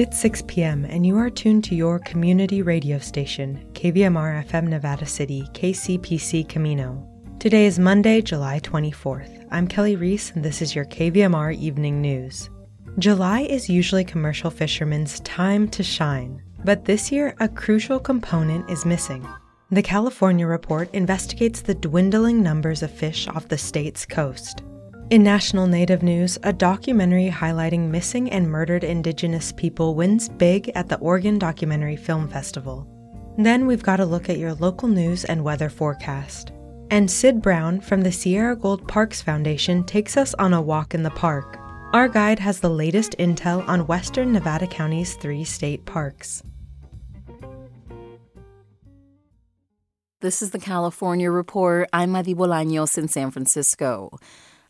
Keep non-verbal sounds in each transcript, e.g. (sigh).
It's 6 p.m., and you are tuned to your community radio station, KVMR FM Nevada City, KCPC Camino. Today is Monday, July 24th. I'm Kelly Reese, and this is your KVMR Evening News. July is usually commercial fishermen's time to shine, but this year a crucial component is missing. The California Report investigates the dwindling numbers of fish off the state's coast. In national native news, a documentary highlighting missing and murdered indigenous people wins big at the Oregon Documentary Film Festival. Then we've got a look at your local news and weather forecast. And Syd Brown from the Sierra Gold Parks Foundation takes us on a walk in the park. Our guide has the latest intel on western Nevada County's three state parks. This is the California Report. I'm Madi Bolaños in San Francisco.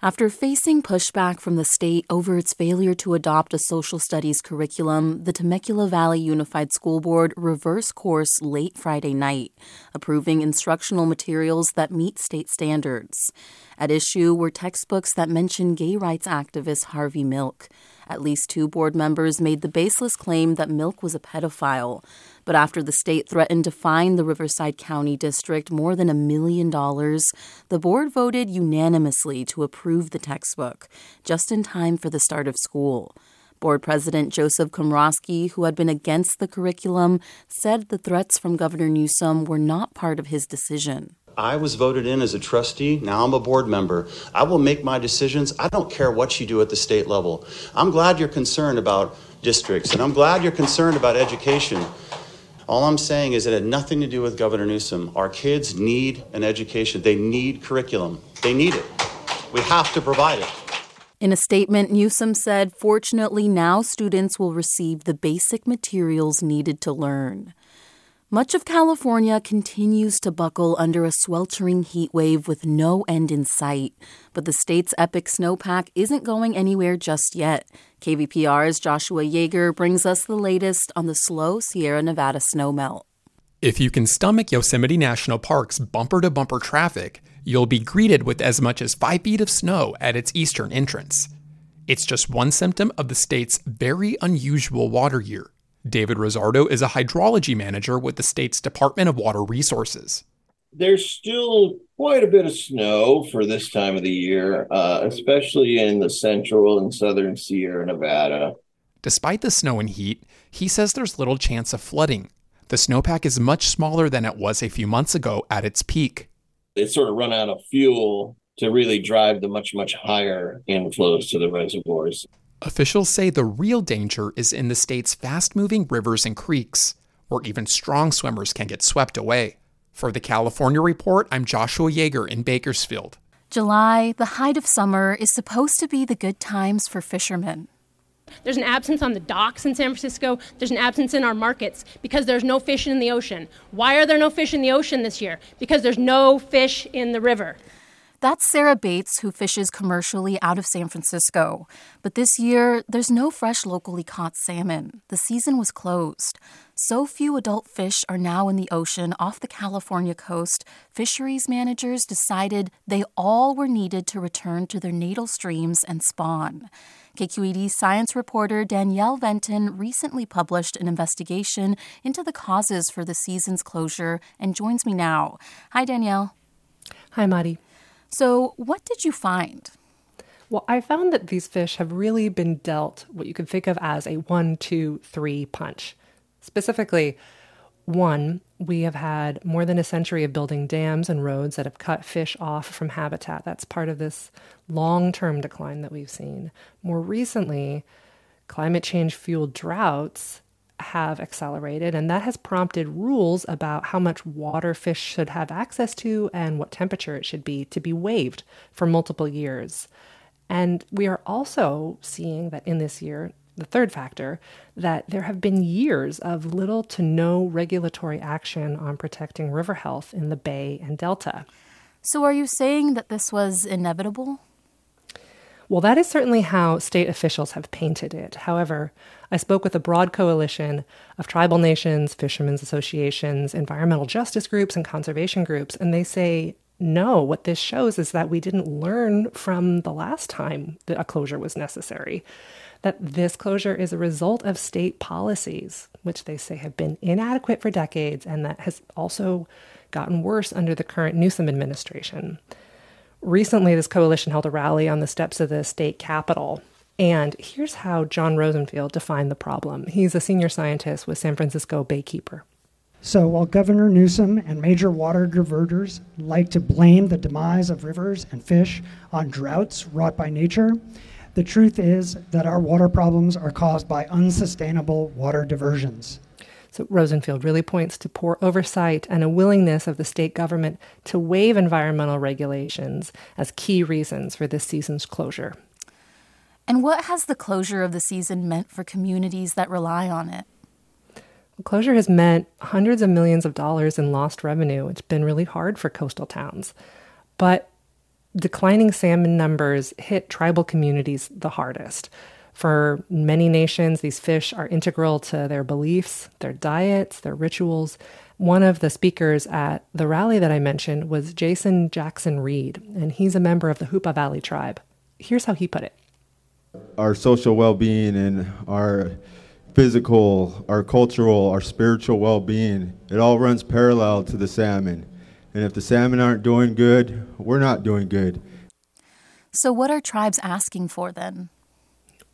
After facing pushback from the state over its failure to adopt a social studies curriculum, the Temecula Valley Unified School Board reversed course late Friday night, approving instructional materials that meet state standards. At issue were textbooks that mention gay rights activist Harvey Milk. At least two board members made the baseless claim that Milk was a pedophile. But after the state threatened to fine the Riverside County District more than a million dollars, the board voted unanimously to approve the textbook, just in time for the start of school. Board President Joseph Komrosky, who had been against the curriculum, said the threats from Governor Newsom were not part of his decision. I was voted in as a trustee. Now I'm a board member. I will make my decisions. I don't care what you do at the state level. I'm glad you're concerned about districts, and I'm glad you're concerned about education. All I'm saying is it had nothing to do with Governor Newsom. Our kids need an education, they need curriculum, they need it. We have to provide it. In a statement, Newsom said, Fortunately, now students will receive the basic materials needed to learn. Much of California continues to buckle under a sweltering heat wave with no end in sight. But the state's epic snowpack isn't going anywhere just yet. KVPR's Joshua Yeager brings us the latest on the slow Sierra Nevada snowmelt. If you can stomach Yosemite National Park's bumper to bumper traffic, you'll be greeted with as much as five feet of snow at its eastern entrance. It's just one symptom of the state's very unusual water year. David Rizzardo is a hydrology manager with the state's Department of Water Resources. There's still quite a bit of snow for this time of the year, uh, especially in the central and southern Sierra Nevada. Despite the snow and heat, he says there's little chance of flooding. The snowpack is much smaller than it was a few months ago at its peak. It's sort of run out of fuel to really drive the much, much higher inflows to the reservoirs. Officials say the real danger is in the state's fast moving rivers and creeks, where even strong swimmers can get swept away. For the California Report, I'm Joshua Yeager in Bakersfield. July, the height of summer, is supposed to be the good times for fishermen. There's an absence on the docks in San Francisco. There's an absence in our markets because there's no fish in the ocean. Why are there no fish in the ocean this year? Because there's no fish in the river. That's Sarah Bates, who fishes commercially out of San Francisco. But this year, there's no fresh locally caught salmon. The season was closed. So few adult fish are now in the ocean off the California coast, fisheries managers decided they all were needed to return to their natal streams and spawn. KQED science reporter Danielle Venton recently published an investigation into the causes for the season's closure and joins me now. Hi, Danielle. Hi, Madi. So, what did you find? Well, I found that these fish have really been dealt what you could think of as a one, two, three punch. Specifically, one, we have had more than a century of building dams and roads that have cut fish off from habitat. That's part of this long term decline that we've seen. More recently, climate change fueled droughts have accelerated, and that has prompted rules about how much water fish should have access to and what temperature it should be to be waived for multiple years. And we are also seeing that in this year, the third factor, that there have been years of little to no regulatory action on protecting river health in the Bay and Delta. So, are you saying that this was inevitable? Well, that is certainly how state officials have painted it. However, I spoke with a broad coalition of tribal nations, fishermen's associations, environmental justice groups, and conservation groups, and they say no, what this shows is that we didn't learn from the last time that a closure was necessary. That this closure is a result of state policies, which they say have been inadequate for decades, and that has also gotten worse under the current Newsom administration. Recently, this coalition held a rally on the steps of the state capitol. And here's how John Rosenfield defined the problem. He's a senior scientist with San Francisco Baykeeper. So while Governor Newsom and major water diverters like to blame the demise of rivers and fish on droughts wrought by nature, the truth is that our water problems are caused by unsustainable water diversions. So Rosenfield really points to poor oversight and a willingness of the state government to waive environmental regulations as key reasons for this season's closure. And what has the closure of the season meant for communities that rely on it? Closure has meant hundreds of millions of dollars in lost revenue. It's been really hard for coastal towns. But declining salmon numbers hit tribal communities the hardest. For many nations, these fish are integral to their beliefs, their diets, their rituals. One of the speakers at the rally that I mentioned was Jason Jackson Reed, and he's a member of the Hoopa Valley tribe. Here's how he put it Our social well being and our physical, our cultural, our spiritual well being, it all runs parallel to the salmon. And if the salmon aren't doing good, we're not doing good. So, what are tribes asking for then?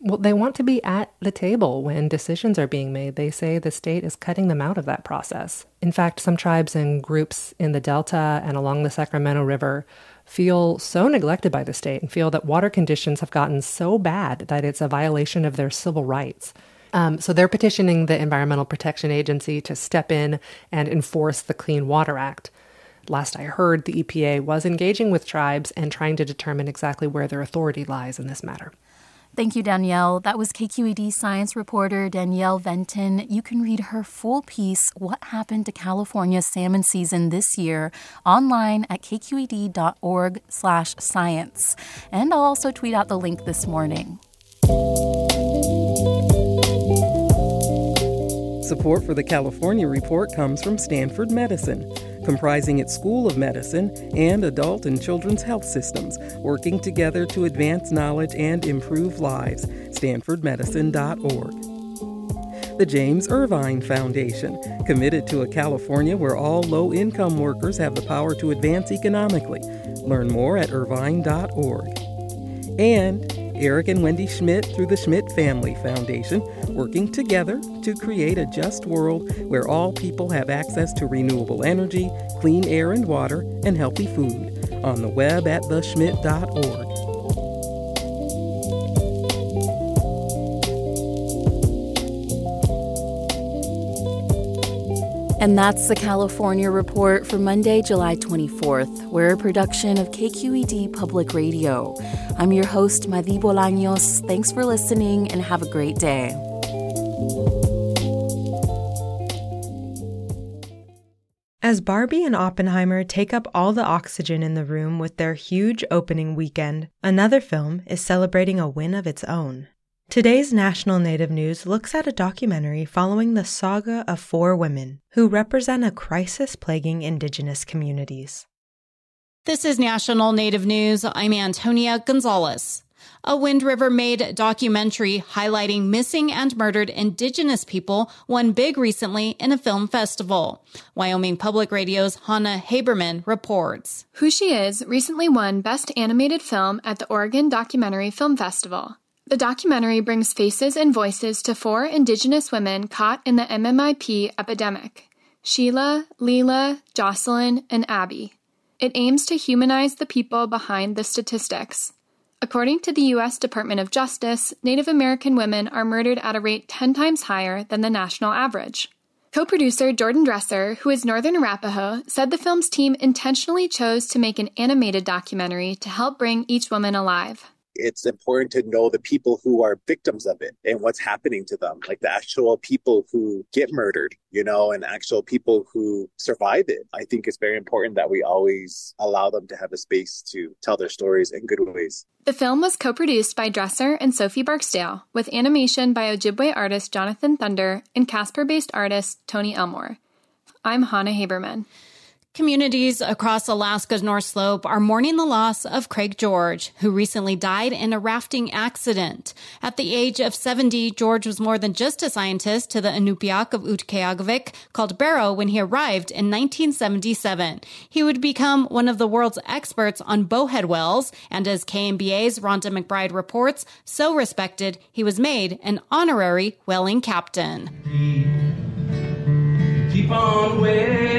Well, they want to be at the table when decisions are being made. They say the state is cutting them out of that process. In fact, some tribes and groups in the Delta and along the Sacramento River feel so neglected by the state and feel that water conditions have gotten so bad that it's a violation of their civil rights. Um, so they're petitioning the Environmental Protection Agency to step in and enforce the Clean Water Act. Last I heard, the EPA was engaging with tribes and trying to determine exactly where their authority lies in this matter. Thank you, Danielle. That was KQED science reporter Danielle Venton. You can read her full piece, What Happened to California's Salmon Season This Year, online at kqed.org slash science. And I'll also tweet out the link this morning. Support for the California Report comes from Stanford Medicine, comprising its School of Medicine and adult and children's health systems, working together to advance knowledge and improve lives. StanfordMedicine.org. The James Irvine Foundation, committed to a California where all low income workers have the power to advance economically. Learn more at irvine.org. And Eric and Wendy Schmidt through the Schmidt Family Foundation, working together to create a just world where all people have access to renewable energy, clean air and water, and healthy food. On the web at theschmidt.org. And that's the California Report for Monday, July 24th. We're a production of KQED Public Radio. I'm your host, Madi Bolaños. Thanks for listening and have a great day. As Barbie and Oppenheimer take up all the oxygen in the room with their huge opening weekend, another film is celebrating a win of its own. Today's National Native News looks at a documentary following the saga of four women who represent a crisis plaguing Indigenous communities. This is National Native News. I'm Antonia Gonzalez. A Wind River made documentary highlighting missing and murdered Indigenous people won big recently in a film festival. Wyoming Public Radio's Hannah Habermann reports. Who She Is recently won Best Animated Film at the Oregon Documentary Film Festival. The documentary brings faces and voices to four Indigenous women caught in the MMIP epidemic Sheila, Leela, Jocelyn, and Abby. It aims to humanize the people behind the statistics. According to the U.S. Department of Justice, Native American women are murdered at a rate 10 times higher than the national average. Co producer Jordan Dresser, who is Northern Arapaho, said the film's team intentionally chose to make an animated documentary to help bring each woman alive it's important to know the people who are victims of it and what's happening to them, like the actual people who get murdered, you know, and actual people who survive it. I think it's very important that we always allow them to have a space to tell their stories in good ways. The film was co produced by Dresser and Sophie Barksdale, with animation by Ojibwe artist Jonathan Thunder and Casper based artist Tony Elmore. I'm Hannah Habermann. Communities across Alaska's North Slope are mourning the loss of Craig George, who recently died in a rafting accident. At the age of 70, George was more than just a scientist to the Inupiaq of Utqiagvik, called Barrow, when he arrived in 1977. He would become one of the world's experts on bowhead whales, and as KNBA's Rhonda McBride reports, so respected, he was made an honorary whaling captain. Keep on whaling.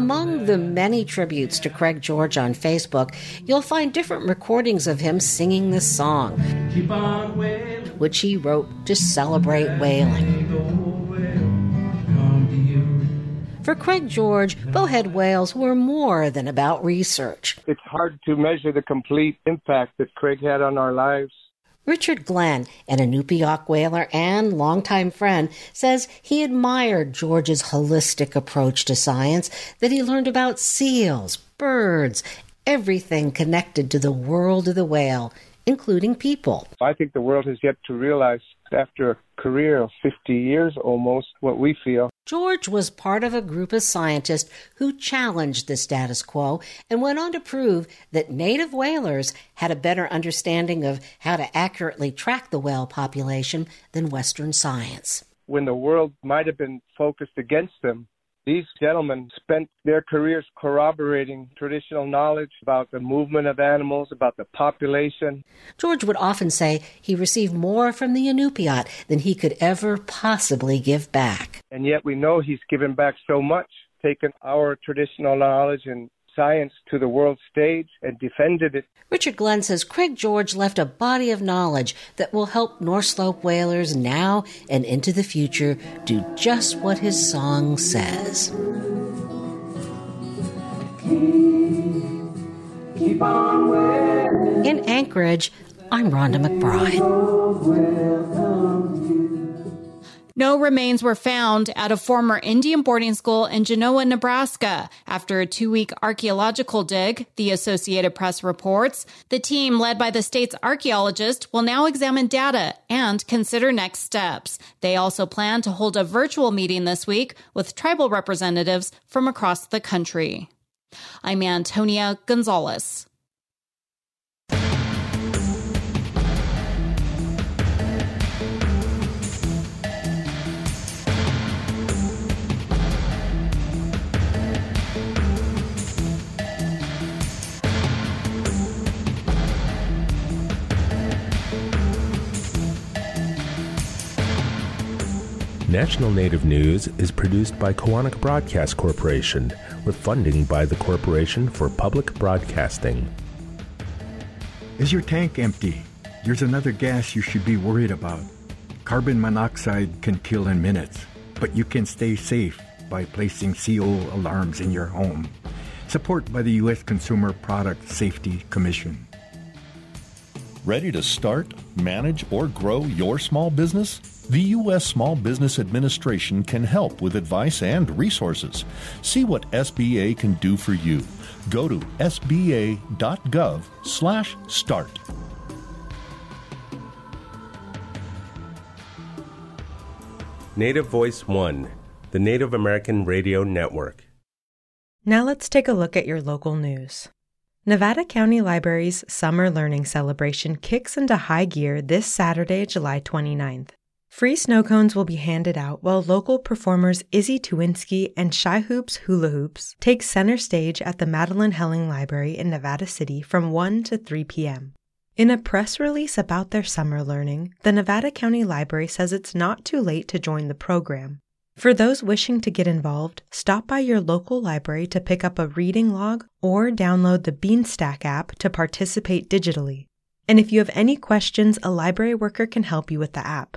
Among the many tributes to Craig George on Facebook, you'll find different recordings of him singing this song, which he wrote to celebrate whaling. For Craig George, bowhead whales were more than about research. It's hard to measure the complete impact that Craig had on our lives. Richard Glenn, an Inupiaq whaler and longtime friend, says he admired George's holistic approach to science, that he learned about seals, birds, everything connected to the world of the whale, including people. I think the world has yet to realize, after a career of 50 years almost, what we feel. George was part of a group of scientists who challenged the status quo and went on to prove that native whalers had a better understanding of how to accurately track the whale population than Western science. When the world might have been focused against them, these gentlemen spent their careers corroborating traditional knowledge about the movement of animals, about the population. George would often say he received more from the Inupiat than he could ever possibly give back. And yet we know he's given back so much, taken our traditional knowledge and science to the world stage and defended it. Richard Glenn says Craig George left a body of knowledge that will help North Slope whalers now and into the future do just what his song says. Keep on In Anchorage, I'm Rhonda McBride. No remains were found at a former Indian boarding school in Genoa, Nebraska. After a two week archaeological dig, the Associated Press reports, the team led by the state's archaeologist will now examine data and consider next steps. They also plan to hold a virtual meeting this week with tribal representatives from across the country. I'm Antonia Gonzalez. National Native News is produced by Koahnic Broadcast Corporation with funding by the Corporation for Public Broadcasting. Is your tank empty? There's another gas you should be worried about. Carbon monoxide can kill in minutes, but you can stay safe by placing CO alarms in your home. Support by the U.S. Consumer Product Safety Commission. Ready to start, manage, or grow your small business? The U.S. Small Business Administration can help with advice and resources. See what SBA can do for you. Go to sba.gov/start. Native Voice One, the Native American Radio Network. Now let's take a look at your local news. Nevada County Library's Summer Learning Celebration kicks into high gear this Saturday, July 29th. Free snow cones will be handed out while local performers Izzy Tuwinski and Shy Hoops Hula Hoops take center stage at the Madeline Helling Library in Nevada City from 1 to 3 p.m. In a press release about their summer learning, the Nevada County Library says it's not too late to join the program. For those wishing to get involved, stop by your local library to pick up a reading log or download the Beanstack app to participate digitally. And if you have any questions, a library worker can help you with the app.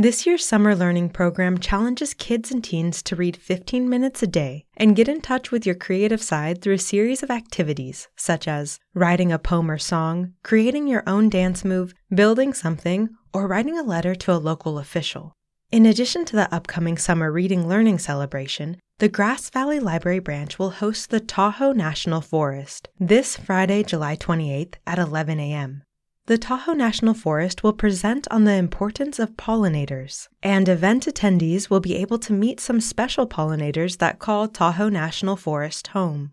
This year's summer learning program challenges kids and teens to read 15 minutes a day and get in touch with your creative side through a series of activities such as writing a poem or song, creating your own dance move, building something, or writing a letter to a local official. In addition to the upcoming summer reading learning celebration, the Grass Valley Library branch will host the Tahoe National Forest this Friday, July 28th at 11 a.m. the Tahoe National Forest will present on the importance of pollinators, and event attendees will be able to meet some special pollinators that call Tahoe National Forest home.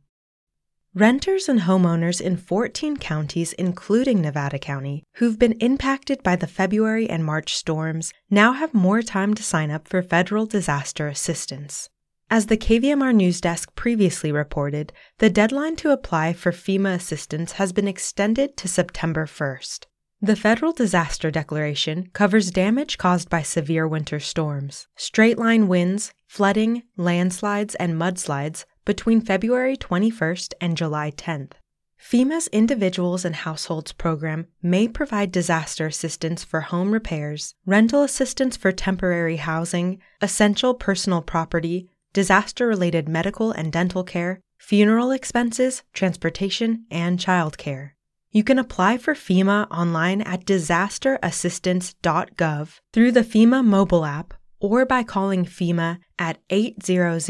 Renters and homeowners in 14 counties, including Nevada County, who've been impacted by the February and March storms, now have more time to sign up for federal disaster assistance. As the KVMR News Desk previously reported, the deadline to apply for FEMA assistance has been extended to September 1st. The federal disaster declaration covers damage caused by severe winter storms, straight line winds, flooding, landslides, and mudslides between February 21st and July 10th. FEMA's Individuals and Households program may provide disaster assistance for home repairs, rental assistance for temporary housing, essential personal property, disaster related medical and dental care, funeral expenses, transportation, and childcare. You can apply for FEMA online at disasterassistance.gov through the FEMA mobile app or by calling FEMA at 800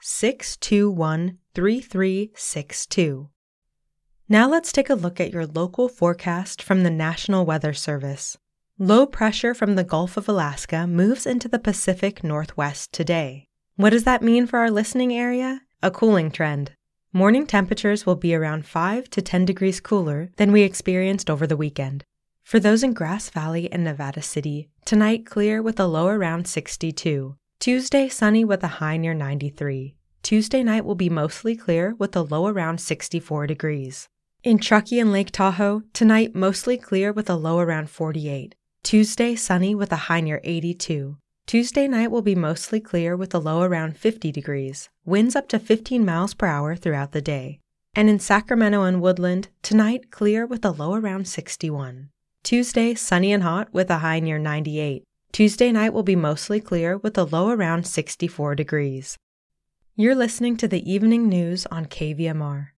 621 3362. Now let's take a look at your local forecast from the National Weather Service. Low pressure from the Gulf of Alaska moves into the Pacific Northwest today. What does that mean for our listening area? A cooling trend. Morning temperatures will be around 5 to 10 degrees cooler than we experienced over the weekend. For those in Grass Valley and Nevada City, tonight clear with a low around 62. Tuesday sunny with a high near 93. Tuesday night will be mostly clear with a low around 64 degrees. In Truckee and Lake Tahoe, tonight mostly clear with a low around 48. Tuesday sunny with a high near 82. Tuesday night will be mostly clear with a low around 50 degrees, winds up to 15 miles per hour throughout the day. And in Sacramento and Woodland, tonight clear with a low around 61. Tuesday sunny and hot with a high near 98. Tuesday night will be mostly clear with a low around 64 degrees. You're listening to the evening news on KVMR.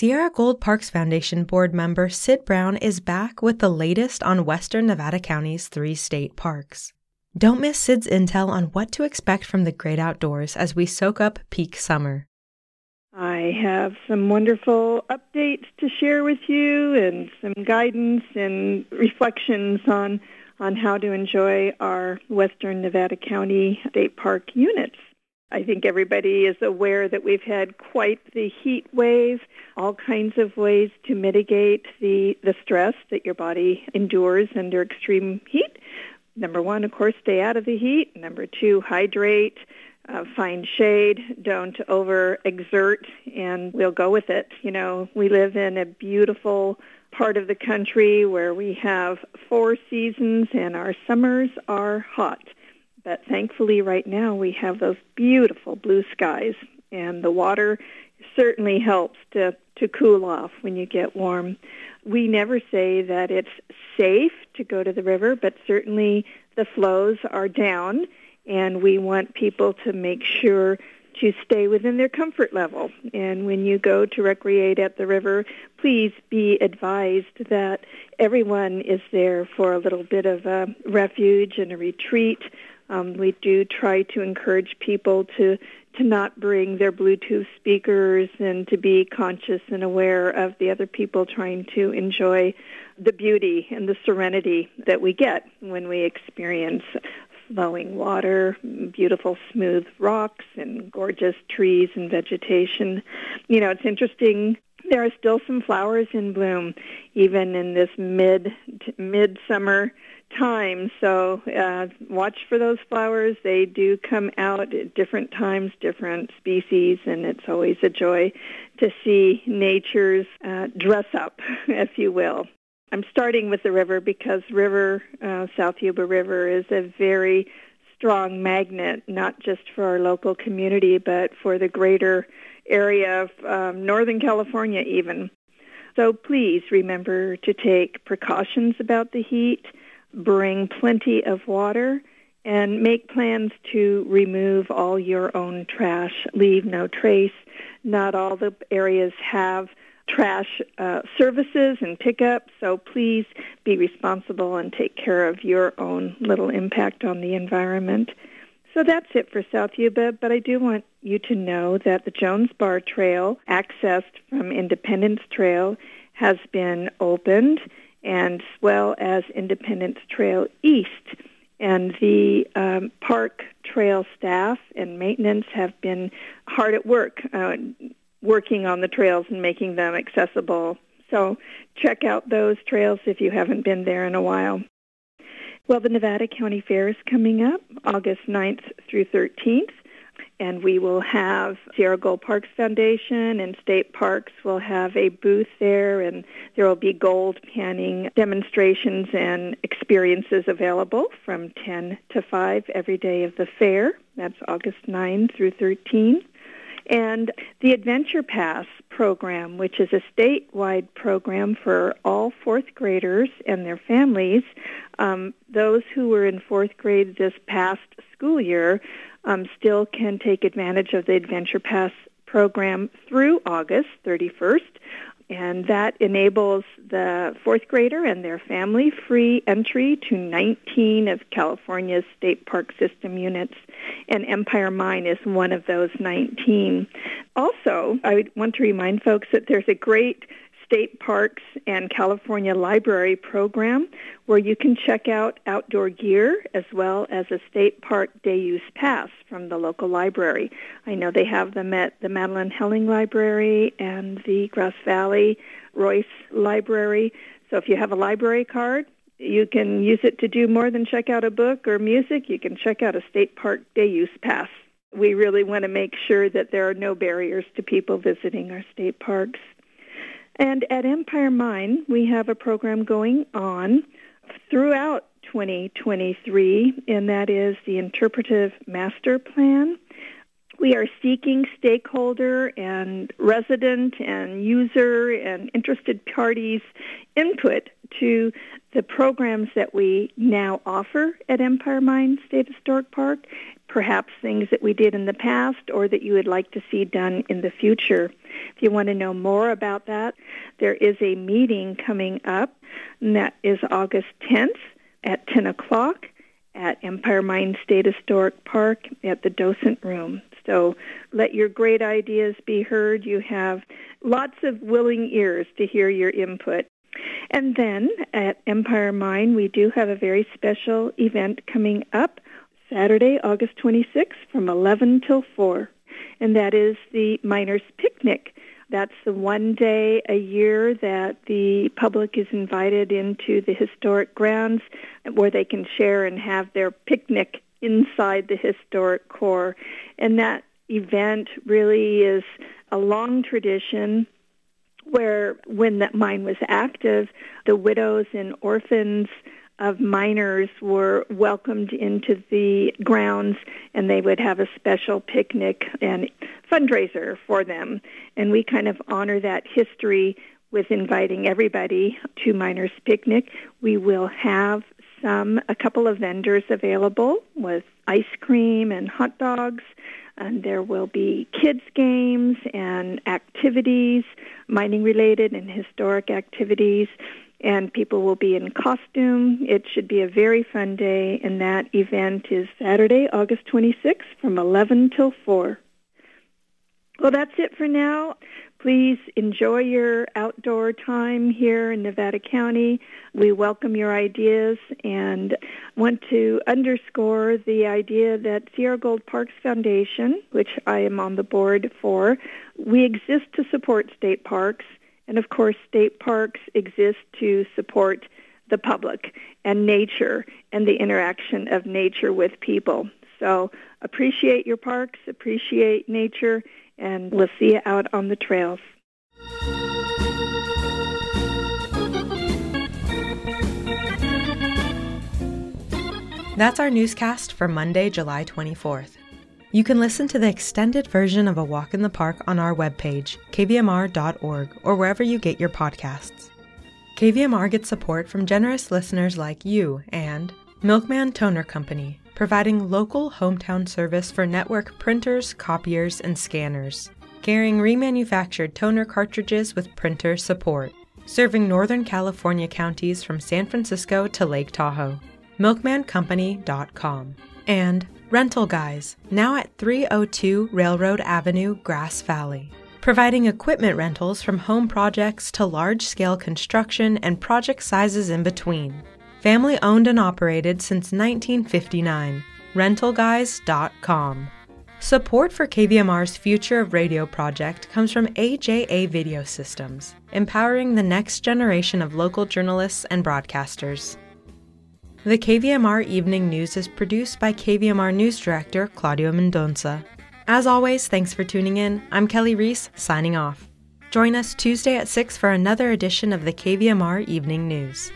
Sierra Gold Parks Foundation board member Syd Brown is back with the latest on Western Nevada County's three state parks. Don't miss Syd's intel on what to expect from the great outdoors as we soak up peak summer. I have some wonderful updates to share with you and some guidance and reflections on, on how to enjoy our Western Nevada County State Park units. I think everybody is aware that we've had quite the heat wave, all kinds of ways to mitigate the, the stress that your body endures under extreme heat. Number one, of course, stay out of the heat. Number two, hydrate, uh, find shade, don't overexert, and we'll go with it. You know, we live in a beautiful part of the country where we have four seasons and our summers are hot. But thankfully, right now we have those beautiful blue skies, and the water certainly helps to, to cool off when you get warm. We never say that it's safe to go to the river, but certainly the flows are down, and we want people to make sure to stay within their comfort level. And when you go to recreate at the river, please be advised that everyone is there for a little bit of a refuge and a retreat um, we do try to encourage people to to not bring their Bluetooth speakers and to be conscious and aware of the other people trying to enjoy the beauty and the serenity that we get when we experience flowing water, beautiful smooth rocks, and gorgeous trees and vegetation. You know, it's interesting. There are still some flowers in bloom, even in this mid midsummer time. So uh, watch for those flowers. They do come out at different times, different species, and it's always a joy to see nature's uh, dress up, (laughs) if you will. I'm starting with the river because river, uh, South Yuba River, is a very strong magnet, not just for our local community, but for the greater area of um, Northern California even. So please remember to take precautions about the heat bring plenty of water, and make plans to remove all your own trash. Leave no trace. Not all the areas have trash uh, services and pickup. So please be responsible and take care of your own little impact on the environment. So that's it for South Yuba, but I do want you to know that the Jones Bar Trail, accessed from Independence Trail, has been opened, as well as Independence Trail East. And the um, park trail staff and maintenance have been hard at work uh, working on the trails and making them accessible. So check out those trails if you haven't been there in a while. Well, the Nevada County Fair is coming up August 9th through 13th, and we will have Sierra Gold Parks Foundation and State Parks will have a booth there, and there will be gold panning demonstrations and experiences available from 10 to 5 every day of the fair. That's August 9 through 13. And the Adventure Pass program, which is a statewide program for all fourth graders and their families, um, those who were in fourth grade this past school year um, still can take advantage of the Adventure Pass program through August 31st and that enables the fourth grader and their family free entry to 19 of California's state park system units, and Empire Mine is one of those 19. Also, I want to remind folks that there's a great state parks and California library program where you can check out outdoor gear as well as a state park day use pass from the local library. I know they have them at the Madeline Helling Library and the Grass Valley Royce Library. So if you have a library card, you can use it to do more than check out a book or music. You can check out a state park day use pass. We really want to make sure that there are no barriers to people visiting our state parks. And at Empire Mine, we have a program going on throughout 2023, and that is the Interpretive Master Plan. We are seeking stakeholder and resident and user and interested parties input to the programs that we now offer at Empire Mine State Historic Park, perhaps things that we did in the past or that you would like to see done in the future. If you want to know more about that, there is a meeting coming up, and that is August 10th at 10 o'clock at Empire Mine State Historic Park at the docent room. So let your great ideas be heard. You have lots of willing ears to hear your input. And then at Empire Mine, we do have a very special event coming up Saturday, August 26th from 11 till 4, and that is the Miners Picnic. That's the one day a year that the public is invited into the historic grounds where they can share and have their picnic inside the historic core. And that event really is a long tradition where when that mine was active, the widows and orphans of miners were welcomed into the grounds and they would have a special picnic and fundraiser for them. And we kind of honor that history with inviting everybody to Miners Picnic. We will have some, a couple of vendors available with ice cream and hot dogs and there will be kids games and activities, mining related and historic activities, and people will be in costume. It should be a very fun day, and that event is Saturday, August 26th from 11 till 4. Well, that's it for now. Please enjoy your outdoor time here in Nevada County. We welcome your ideas and want to underscore the idea that Sierra Gold Parks Foundation, which I am on the board for, we exist to support state parks. And of course, state parks exist to support the public and nature and the interaction of nature with people. So appreciate your parks, appreciate nature, and we'll see you out on the trails. That's our newscast for Monday, July 24th. You can listen to the extended version of A Walk in the Park on our webpage, kvmr.org, or wherever you get your podcasts. KVMR gets support from generous listeners like you and Milkman Toner Company, providing local hometown service for network printers, copiers, and scanners. carrying remanufactured toner cartridges with printer support, serving Northern California counties from San Francisco to Lake Tahoe. MilkmanCompany.com. And Rental Guys, now at 302 Railroad Avenue, Grass Valley. Providing equipment rentals from home projects to large scale construction and project sizes in between. Family owned and operated since 1959. RentalGuys.com. Support for KVMR's Future of Radio project comes from AJA Video Systems, empowering the next generation of local journalists and broadcasters. The KVMR Evening News is produced by KVMR News Director Claudio Mendonça. As always, thanks for tuning in. I'm Kelly Reese, signing off. Join us Tuesday at 6 for another edition of the KVMR Evening News.